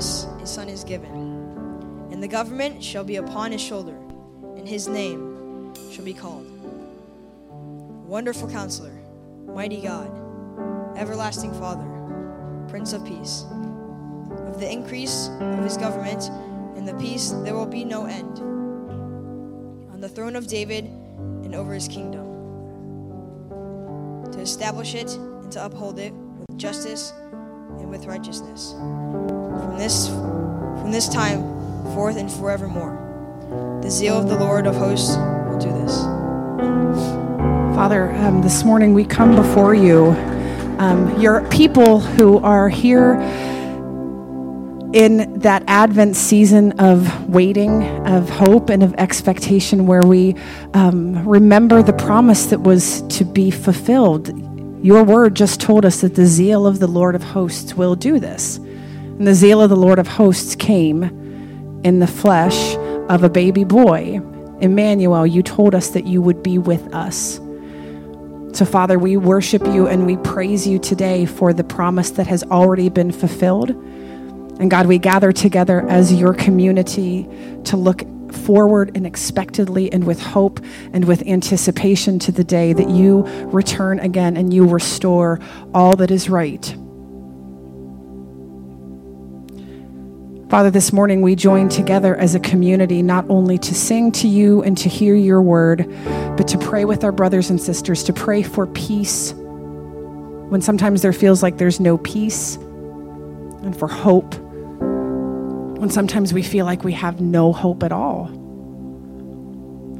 us son is given, and the government shall be upon his shoulder, and his name shall be called Wonderful Counselor, Mighty God, Everlasting Father, Prince of Peace. Of the increase of his government and the peace there will be no end. On the throne of David and over his kingdom, to establish it and to uphold it with justice and with righteousness. From this from this time forth and forevermore. The zeal of the Lord of hosts will do this. Father, um, this morning we come before you. Um, your people who are here in that Advent season of waiting, of hope, and of expectation, where we um, remember the promise that was to be fulfilled. Your word just told us that the zeal of the Lord of hosts will do this. And the zeal of the Lord of hosts came in the flesh of a baby boy. Emmanuel, you told us that you would be with us. So, Father, we worship you and we praise you today for the promise that has already been fulfilled. And God, we gather together as your community to look forward and expectedly and with hope and with anticipation to the day that you return again and you restore all that is right. Father, this morning we join together as a community not only to sing to you and to hear your word, but to pray with our brothers and sisters, to pray for peace when sometimes there feels like there's no peace, and for hope when sometimes we feel like we have no hope at all.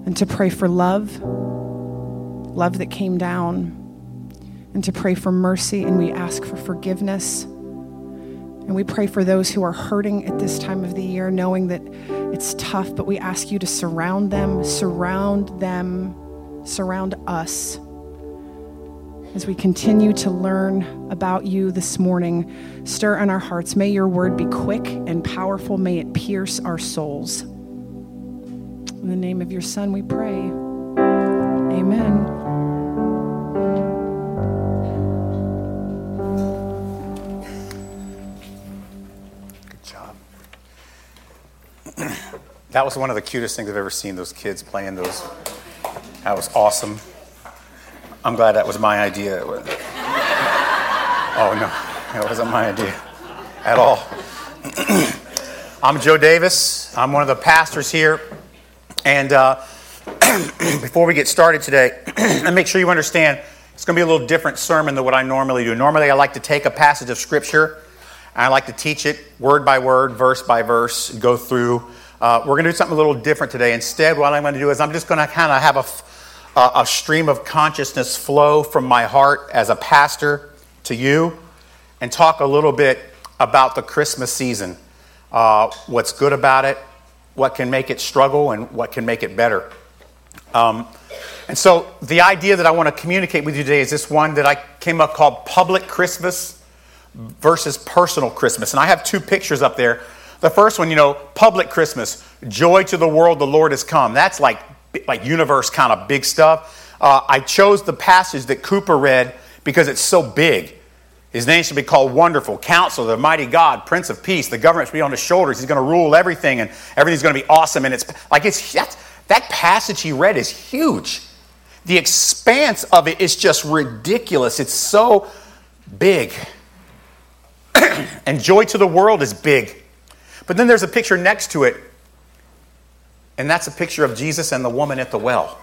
And to pray for love, love that came down, and to pray for mercy, and we ask for forgiveness. And we pray for those who are hurting at this time of the year, knowing that it's tough, but we ask you to surround them, surround them, surround us as we continue to learn about you this morning, stir in our hearts. May your word be quick and powerful. May it pierce our souls. In the name of your Son, we pray. Amen. That was one of the cutest things I've ever seen, those kids playing those. That was awesome. I'm glad that was my idea. oh, no, that wasn't my idea at all. I'm Joe Davis. I'm one of the pastors here. And uh, before we get started today, and make sure you understand, it's going to be a little different sermon than what I normally do. Normally, I like to take a passage of Scripture and I like to teach it word by word, verse by verse, go through. Uh, we're going to do something a little different today. Instead, what I'm going to do is I'm just going to kind of have a a stream of consciousness flow from my heart as a pastor to you and talk a little bit about the Christmas season. Uh, what's good about it, what can make it struggle, and what can make it better. Um, and so, the idea that I want to communicate with you today is this one that I came up called public Christmas versus personal Christmas. And I have two pictures up there. The first one, you know, public Christmas, joy to the world, the Lord has come. That's like like universe kind of big stuff. Uh, I chose the passage that Cooper read because it's so big. His name should be called Wonderful, Counselor, the Mighty God, Prince of Peace. The government should be on his shoulders. He's going to rule everything, and everything's going to be awesome. And it's like it's that passage he read is huge. The expanse of it is just ridiculous. It's so big. and joy to the world is big. But then there's a picture next to it and that's a picture of Jesus and the woman at the well.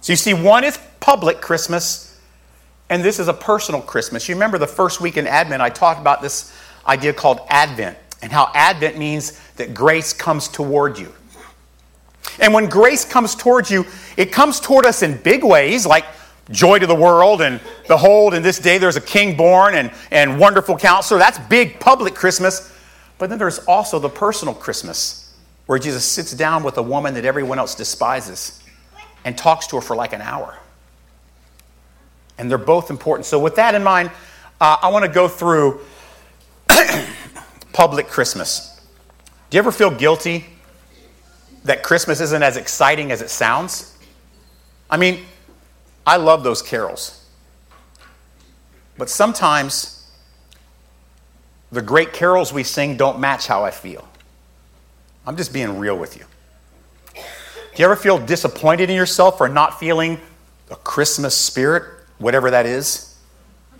So you see, one is public Christmas, and this is a personal Christmas. You remember the first week in Advent, I talked about this idea called Advent, and how Advent means that grace comes toward you. And when grace comes towards you, it comes toward us in big ways, like joy to the world, and behold, in this day there's a king born, and, and wonderful counselor. That's big public Christmas. But then there's also the personal Christmas where Jesus sits down with a woman that everyone else despises and talks to her for like an hour. And they're both important. So, with that in mind, uh, I want to go through public Christmas. Do you ever feel guilty that Christmas isn't as exciting as it sounds? I mean, I love those carols. But sometimes the great carols we sing don't match how I feel. I'm just being real with you. Do you ever feel disappointed in yourself for not feeling the Christmas spirit, whatever that is?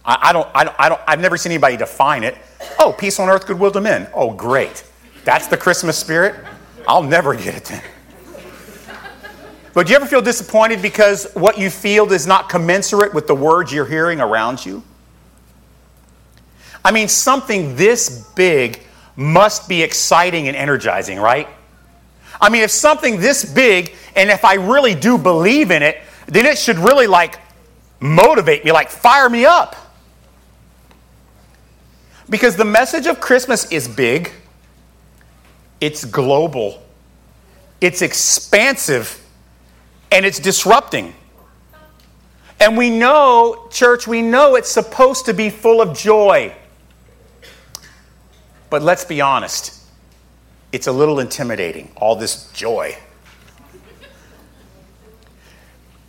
I, I, don't, I, don't, I don't, I've never seen anybody define it. Oh, peace on earth, goodwill to men. Oh, great. That's the Christmas spirit? I'll never get it then. But do you ever feel disappointed because what you feel is not commensurate with the words you're hearing around you? I mean, something this big must be exciting and energizing, right? I mean, if something this big, and if I really do believe in it, then it should really like motivate me, like fire me up. Because the message of Christmas is big, it's global, it's expansive, and it's disrupting. And we know, church, we know it's supposed to be full of joy. But let's be honest, it's a little intimidating, all this joy.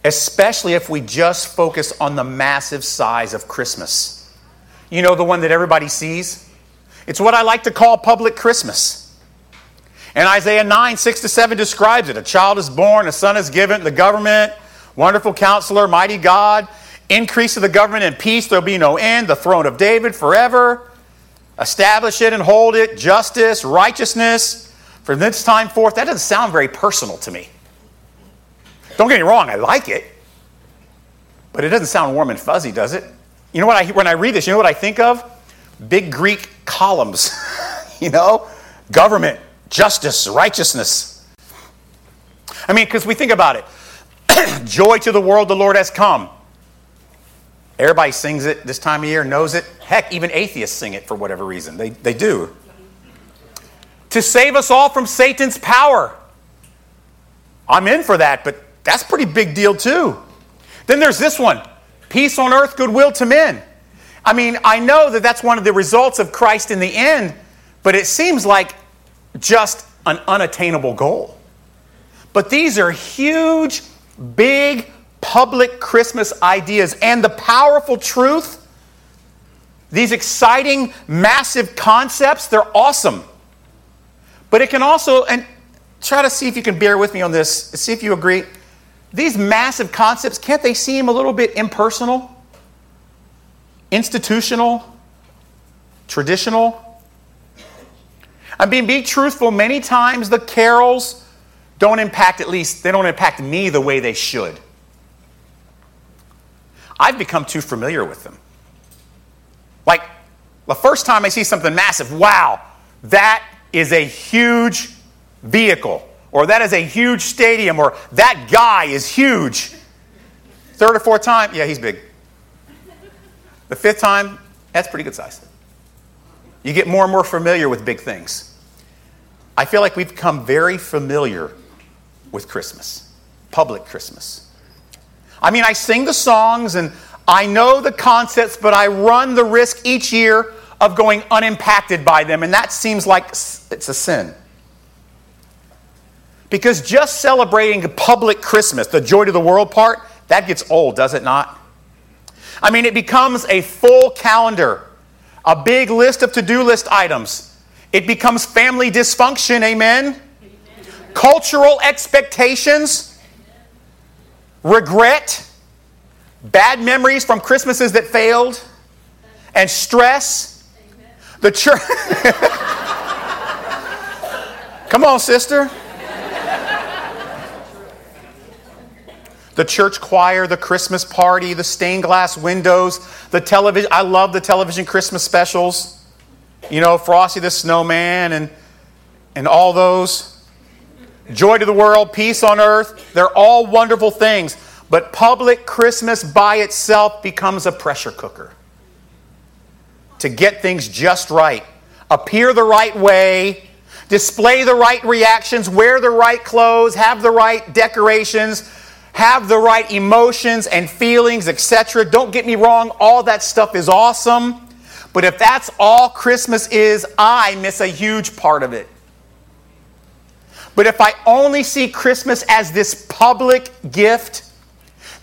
Especially if we just focus on the massive size of Christmas. You know, the one that everybody sees? It's what I like to call public Christmas. And Isaiah 9, 6 to 7 describes it. A child is born, a son is given, the government, wonderful counselor, mighty God, increase of the government and peace, there'll be no end, the throne of David forever establish it and hold it, justice, righteousness. From this time forth, that doesn't sound very personal to me. Don't get me wrong, I like it, but it doesn't sound warm and fuzzy, does it? You know what I when I read this, you know what I think of? Big Greek columns, you know? Government, justice, righteousness. I mean, because we think about it. Joy to the world, the Lord has come. Everybody sings it this time of year, knows it. Heck, even atheists sing it for whatever reason. They, they do. To save us all from Satan's power. I'm in for that, but that's a pretty big deal too. Then there's this one peace on earth, goodwill to men. I mean, I know that that's one of the results of Christ in the end, but it seems like just an unattainable goal. But these are huge, big, public Christmas ideas and the powerful truth, these exciting, massive concepts, they're awesome. But it can also, and try to see if you can bear with me on this, see if you agree. These massive concepts, can't they seem a little bit impersonal, institutional, traditional? I mean, be truthful, many times the carols don't impact, at least, they don't impact me the way they should. I've become too familiar with them. Like, the first time I see something massive, wow, that is a huge vehicle, or that is a huge stadium, or that guy is huge. Third or fourth time, yeah, he's big. The fifth time, that's pretty good size. You get more and more familiar with big things. I feel like we've become very familiar with Christmas, public Christmas. I mean, I sing the songs and I know the concepts, but I run the risk each year of going unimpacted by them, and that seems like it's a sin. Because just celebrating public Christmas, the joy to the world part, that gets old, does it not? I mean, it becomes a full calendar, a big list of to do list items. It becomes family dysfunction, amen? amen. Cultural expectations regret, bad memories from Christmases that failed, and stress. The church. Come on, sister. the church choir, the Christmas party, the stained glass windows, the television. I love the television Christmas specials. You know, Frosty the Snowman and, and all those joy to the world, peace on earth. They're all wonderful things. But public Christmas by itself becomes a pressure cooker to get things just right, appear the right way, display the right reactions, wear the right clothes, have the right decorations, have the right emotions and feelings, etc. Don't get me wrong, all that stuff is awesome. But if that's all Christmas is, I miss a huge part of it. But if I only see Christmas as this public gift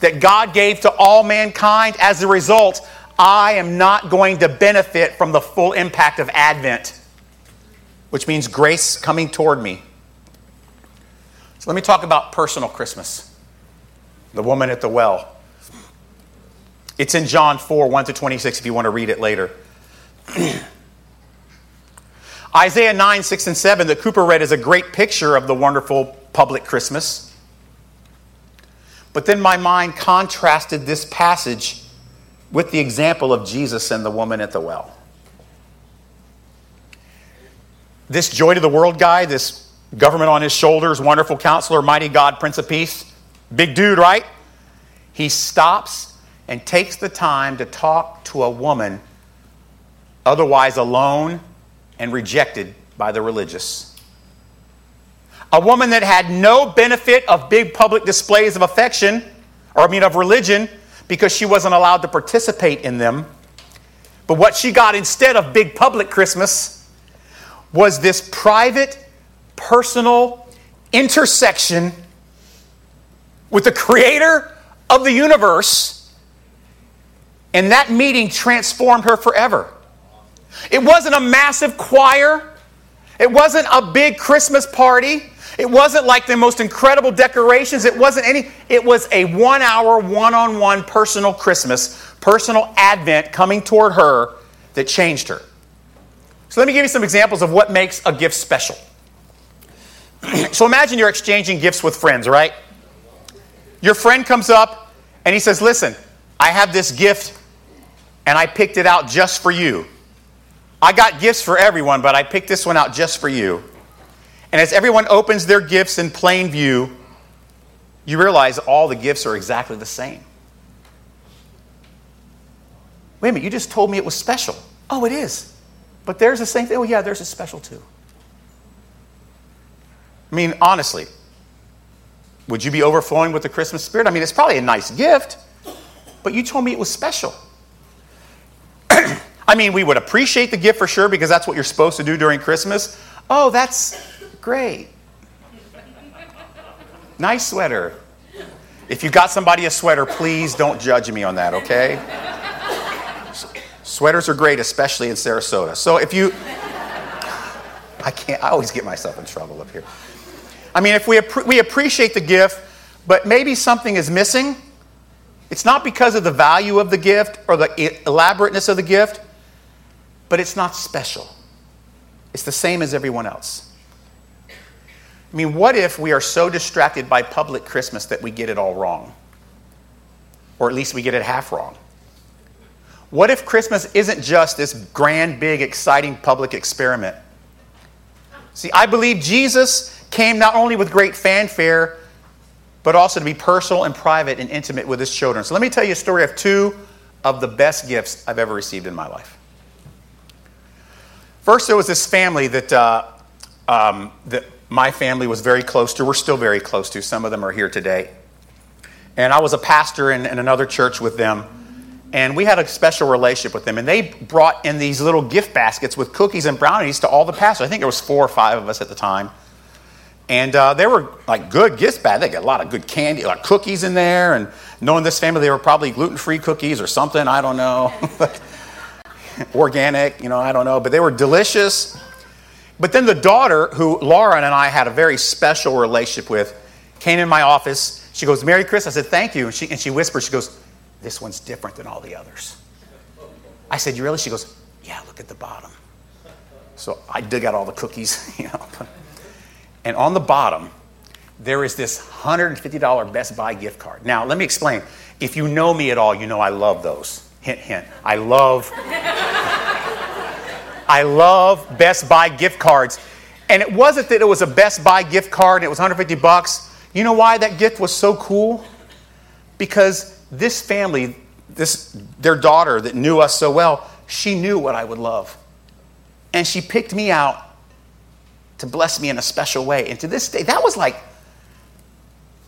that God gave to all mankind, as a result, I am not going to benefit from the full impact of Advent, which means grace coming toward me. So let me talk about personal Christmas. The woman at the well. It's in John 4 1 to 26 if you want to read it later. Isaiah 9, 6, and 7 that Cooper read is a great picture of the wonderful public Christmas. But then my mind contrasted this passage with the example of Jesus and the woman at the well. This joy to the world guy, this government on his shoulders, wonderful counselor, mighty God, Prince of Peace, big dude, right? He stops and takes the time to talk to a woman otherwise alone and rejected by the religious. A woman that had no benefit of big public displays of affection, or I mean of religion, because she wasn't allowed to participate in them. But what she got instead of big public Christmas was this private, personal intersection with the creator of the universe. And that meeting transformed her forever. It wasn't a massive choir. It wasn't a big Christmas party. It wasn't like the most incredible decorations. It wasn't any, it was a one hour, one on one personal Christmas, personal Advent coming toward her that changed her. So let me give you some examples of what makes a gift special. so imagine you're exchanging gifts with friends, right? Your friend comes up and he says, Listen, I have this gift and I picked it out just for you. I got gifts for everyone, but I picked this one out just for you. And as everyone opens their gifts in plain view, you realize all the gifts are exactly the same. Wait a minute, you just told me it was special. Oh, it is. But there's the same thing. Oh, yeah, there's a special too. I mean, honestly, would you be overflowing with the Christmas spirit? I mean, it's probably a nice gift, but you told me it was special. I mean, we would appreciate the gift for sure because that's what you're supposed to do during Christmas. Oh, that's great. Nice sweater. If you got somebody a sweater, please don't judge me on that, okay? Sweaters are great, especially in Sarasota. So if you, I can't, I always get myself in trouble up here. I mean, if we, we appreciate the gift, but maybe something is missing, it's not because of the value of the gift or the elaborateness of the gift but it's not special. It's the same as everyone else. I mean, what if we are so distracted by public Christmas that we get it all wrong? Or at least we get it half wrong? What if Christmas isn't just this grand, big, exciting public experiment? See, I believe Jesus came not only with great fanfare, but also to be personal and private and intimate with his children. So let me tell you a story of two of the best gifts I've ever received in my life. First, there was this family that, uh, um, that my family was very close to. We're still very close to. Some of them are here today. And I was a pastor in, in another church with them. And we had a special relationship with them. And they brought in these little gift baskets with cookies and brownies to all the pastors. I think there was four or five of us at the time. And uh, they were like good gift bags. They got a lot of good candy, like cookies in there. And knowing this family, they were probably gluten free cookies or something. I don't know. organic, you know, I don't know, but they were delicious. But then the daughter, who Lauren and I had a very special relationship with, came in my office. She goes, Merry Christmas. I said, Thank you. And she, and she whispers, She goes, This one's different than all the others. I said, You really? She goes, Yeah, look at the bottom. So I dig out all the cookies, you know. And on the bottom, there is this $150 Best Buy gift card. Now, let me explain. If you know me at all, you know I love those. Hint, hint. I love, I love Best Buy gift cards. And it wasn't that it was a Best Buy gift card and it was 150 bucks. You know why that gift was so cool? Because this family, this their daughter that knew us so well, she knew what I would love. And she picked me out to bless me in a special way. And to this day, that was like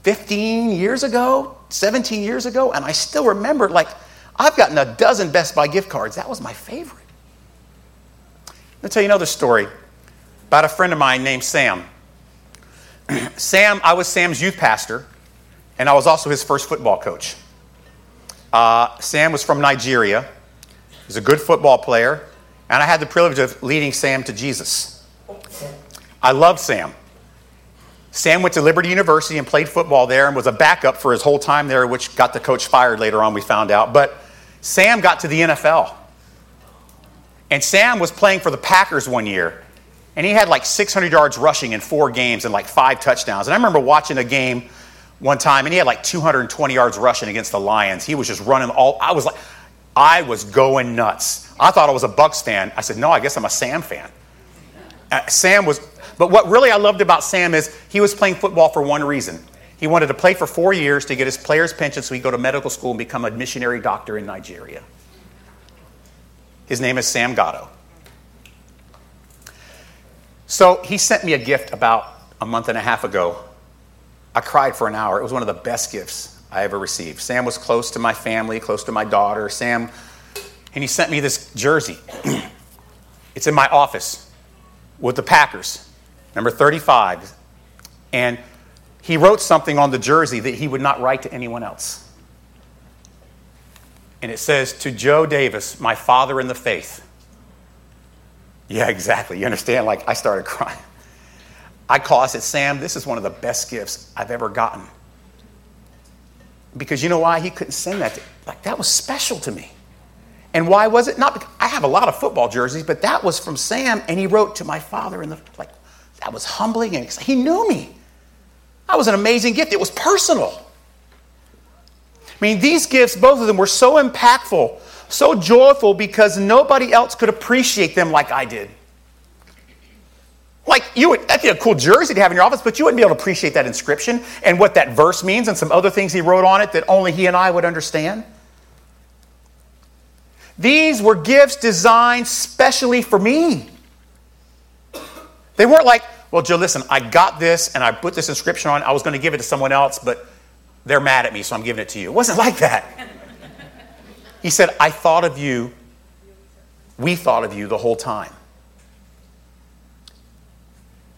15 years ago, 17 years ago, and I still remember like I've gotten a dozen Best Buy gift cards. That was my favorite. Let me tell you another story about a friend of mine named Sam. Sam, I was Sam's youth pastor, and I was also his first football coach. Uh, Sam was from Nigeria, He's a good football player, and I had the privilege of leading Sam to Jesus. I loved Sam. Sam went to Liberty University and played football there and was a backup for his whole time there, which got the coach fired later on, we found out. But Sam got to the NFL. And Sam was playing for the Packers one year, and he had like 600 yards rushing in four games and like five touchdowns. And I remember watching a game one time, and he had like 220 yards rushing against the Lions. He was just running all. I was like, I was going nuts. I thought I was a Bucs fan. I said, no, I guess I'm a Sam fan. Uh, Sam was, but what really I loved about Sam is he was playing football for one reason. He wanted to play for four years to get his player's pension so he could go to medical school and become a missionary doctor in Nigeria. His name is Sam Gado. So he sent me a gift about a month and a half ago. I cried for an hour. It was one of the best gifts I ever received. Sam was close to my family, close to my daughter. Sam, and he sent me this jersey. it's in my office with the Packers, number 35. And he wrote something on the jersey that he would not write to anyone else. And it says, To Joe Davis, my father in the faith. Yeah, exactly. You understand? Like, I started crying. I called, I said, Sam, this is one of the best gifts I've ever gotten. Because you know why? He couldn't send that. To, like, that was special to me. And why was it? Not because I have a lot of football jerseys, but that was from Sam, and he wrote to my father in the, like, that was humbling and he knew me. That was an amazing gift. It was personal. I mean, these gifts, both of them, were so impactful, so joyful because nobody else could appreciate them like I did. Like, you would, that'd be a cool jersey to have in your office, but you wouldn't be able to appreciate that inscription and what that verse means and some other things he wrote on it that only he and I would understand. These were gifts designed specially for me. They weren't like, well, Joe, listen, I got this and I put this inscription on. I was going to give it to someone else, but they're mad at me, so I'm giving it to you. It wasn't like that. He said, I thought of you. We thought of you the whole time.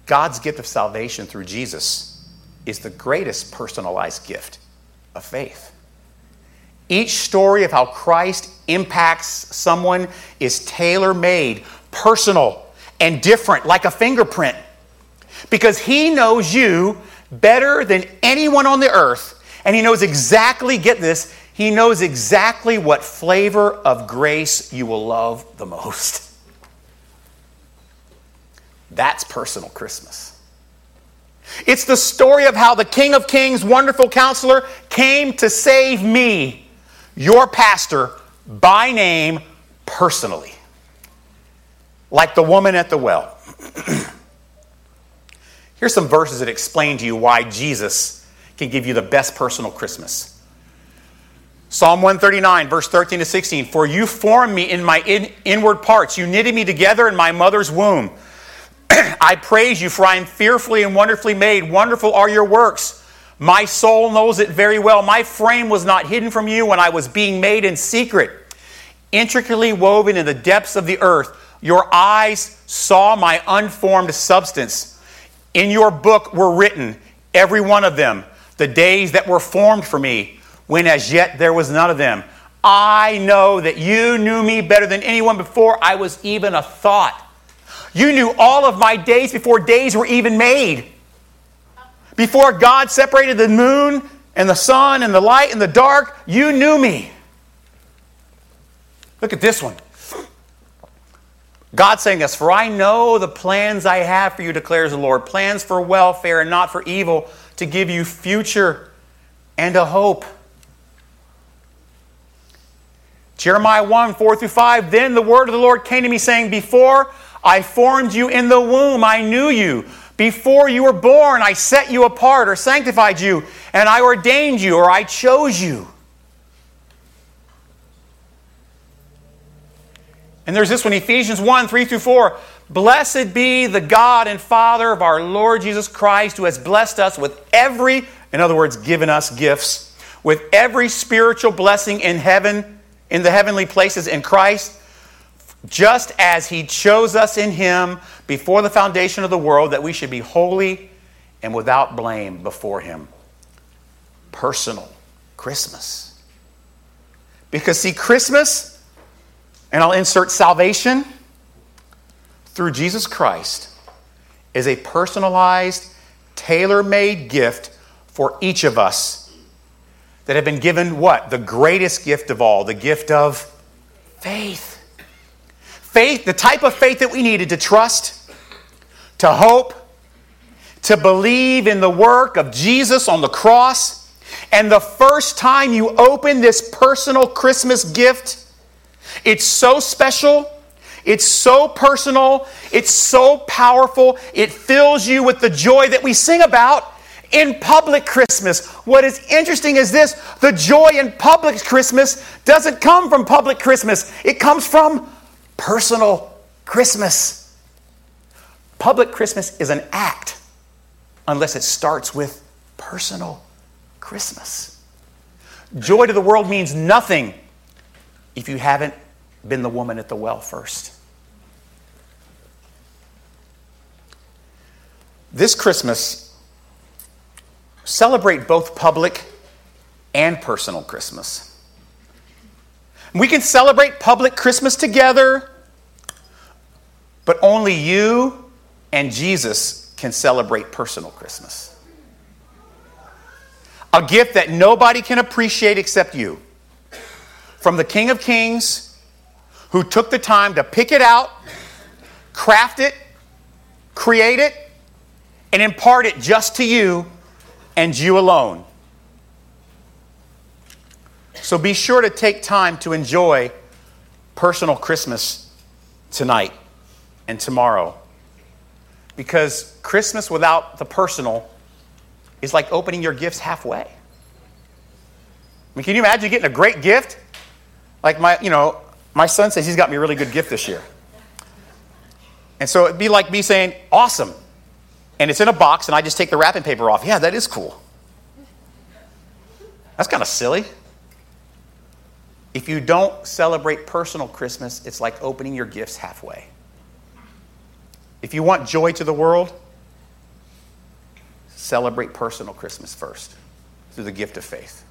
God's gift of salvation through Jesus is the greatest personalized gift of faith. Each story of how Christ impacts someone is tailor made, personal, and different, like a fingerprint because He knows you better than anyone on the earth. And He knows exactly, get this, He knows exactly what flavor of grace you will love the most. That's personal Christmas. It's the story of how the King of Kings, wonderful counselor, came to save me, your pastor, by name, personally. Like the woman at the well. Here's some verses that explain to you why Jesus can give you the best personal Christmas. Psalm 139, verse 13 to 16. For you formed me in my in, inward parts, you knitted me together in my mother's womb. I praise you, for I am fearfully and wonderfully made. Wonderful are your works. My soul knows it very well. My frame was not hidden from you when I was being made in secret, intricately woven in the depths of the earth. Your eyes saw my unformed substance. In your book were written, every one of them, the days that were formed for me, when as yet there was none of them. I know that you knew me better than anyone before I was even a thought. You knew all of my days before days were even made. Before God separated the moon and the sun and the light and the dark, you knew me. Look at this one. God saying this, for I know the plans I have for you, declares the Lord plans for welfare and not for evil, to give you future and a hope. Jeremiah 1 4 through 5. Then the word of the Lord came to me, saying, Before I formed you in the womb, I knew you. Before you were born, I set you apart or sanctified you, and I ordained you or I chose you. And there's this one, Ephesians 1 3 through 4. Blessed be the God and Father of our Lord Jesus Christ, who has blessed us with every, in other words, given us gifts, with every spiritual blessing in heaven, in the heavenly places in Christ, just as he chose us in him before the foundation of the world, that we should be holy and without blame before him. Personal Christmas. Because, see, Christmas And I'll insert salvation through Jesus Christ is a personalized, tailor made gift for each of us that have been given what? The greatest gift of all, the gift of faith. Faith, the type of faith that we needed to trust, to hope, to believe in the work of Jesus on the cross. And the first time you open this personal Christmas gift, it's so special. It's so personal. It's so powerful. It fills you with the joy that we sing about in public Christmas. What is interesting is this the joy in public Christmas doesn't come from public Christmas, it comes from personal Christmas. Public Christmas is an act unless it starts with personal Christmas. Joy to the world means nothing if you haven't been the woman at the well first. This Christmas, celebrate both public and personal Christmas. We can celebrate public Christmas together, but only you and Jesus can celebrate personal Christmas. A gift that nobody can appreciate except you. From the King of Kings, who took the time to pick it out, craft it, create it, and impart it just to you and you alone. So be sure to take time to enjoy personal Christmas tonight and tomorrow. Because Christmas without the personal is like opening your gifts halfway. I mean, can you imagine getting a great gift? Like my, you know, my son says he's got me a really good gift this year. And so it'd be like me saying, awesome. And it's in a box, and I just take the wrapping paper off. Yeah, that is cool. That's kind of silly. If you don't celebrate personal Christmas, it's like opening your gifts halfway. If you want joy to the world, celebrate personal Christmas first through the gift of faith.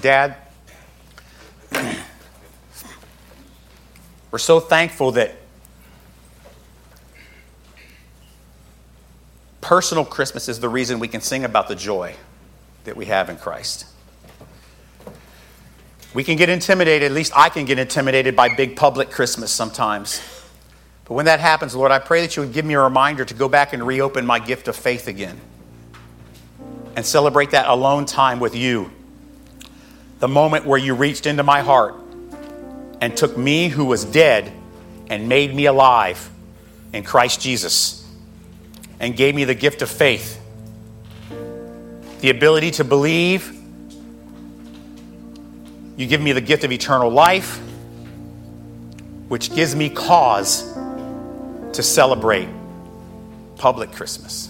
Dad, we're so thankful that personal Christmas is the reason we can sing about the joy that we have in Christ. We can get intimidated, at least I can get intimidated by big public Christmas sometimes. But when that happens, Lord, I pray that you would give me a reminder to go back and reopen my gift of faith again and celebrate that alone time with you. The moment where you reached into my heart and took me who was dead and made me alive in Christ Jesus and gave me the gift of faith, the ability to believe. You give me the gift of eternal life, which gives me cause to celebrate public Christmas.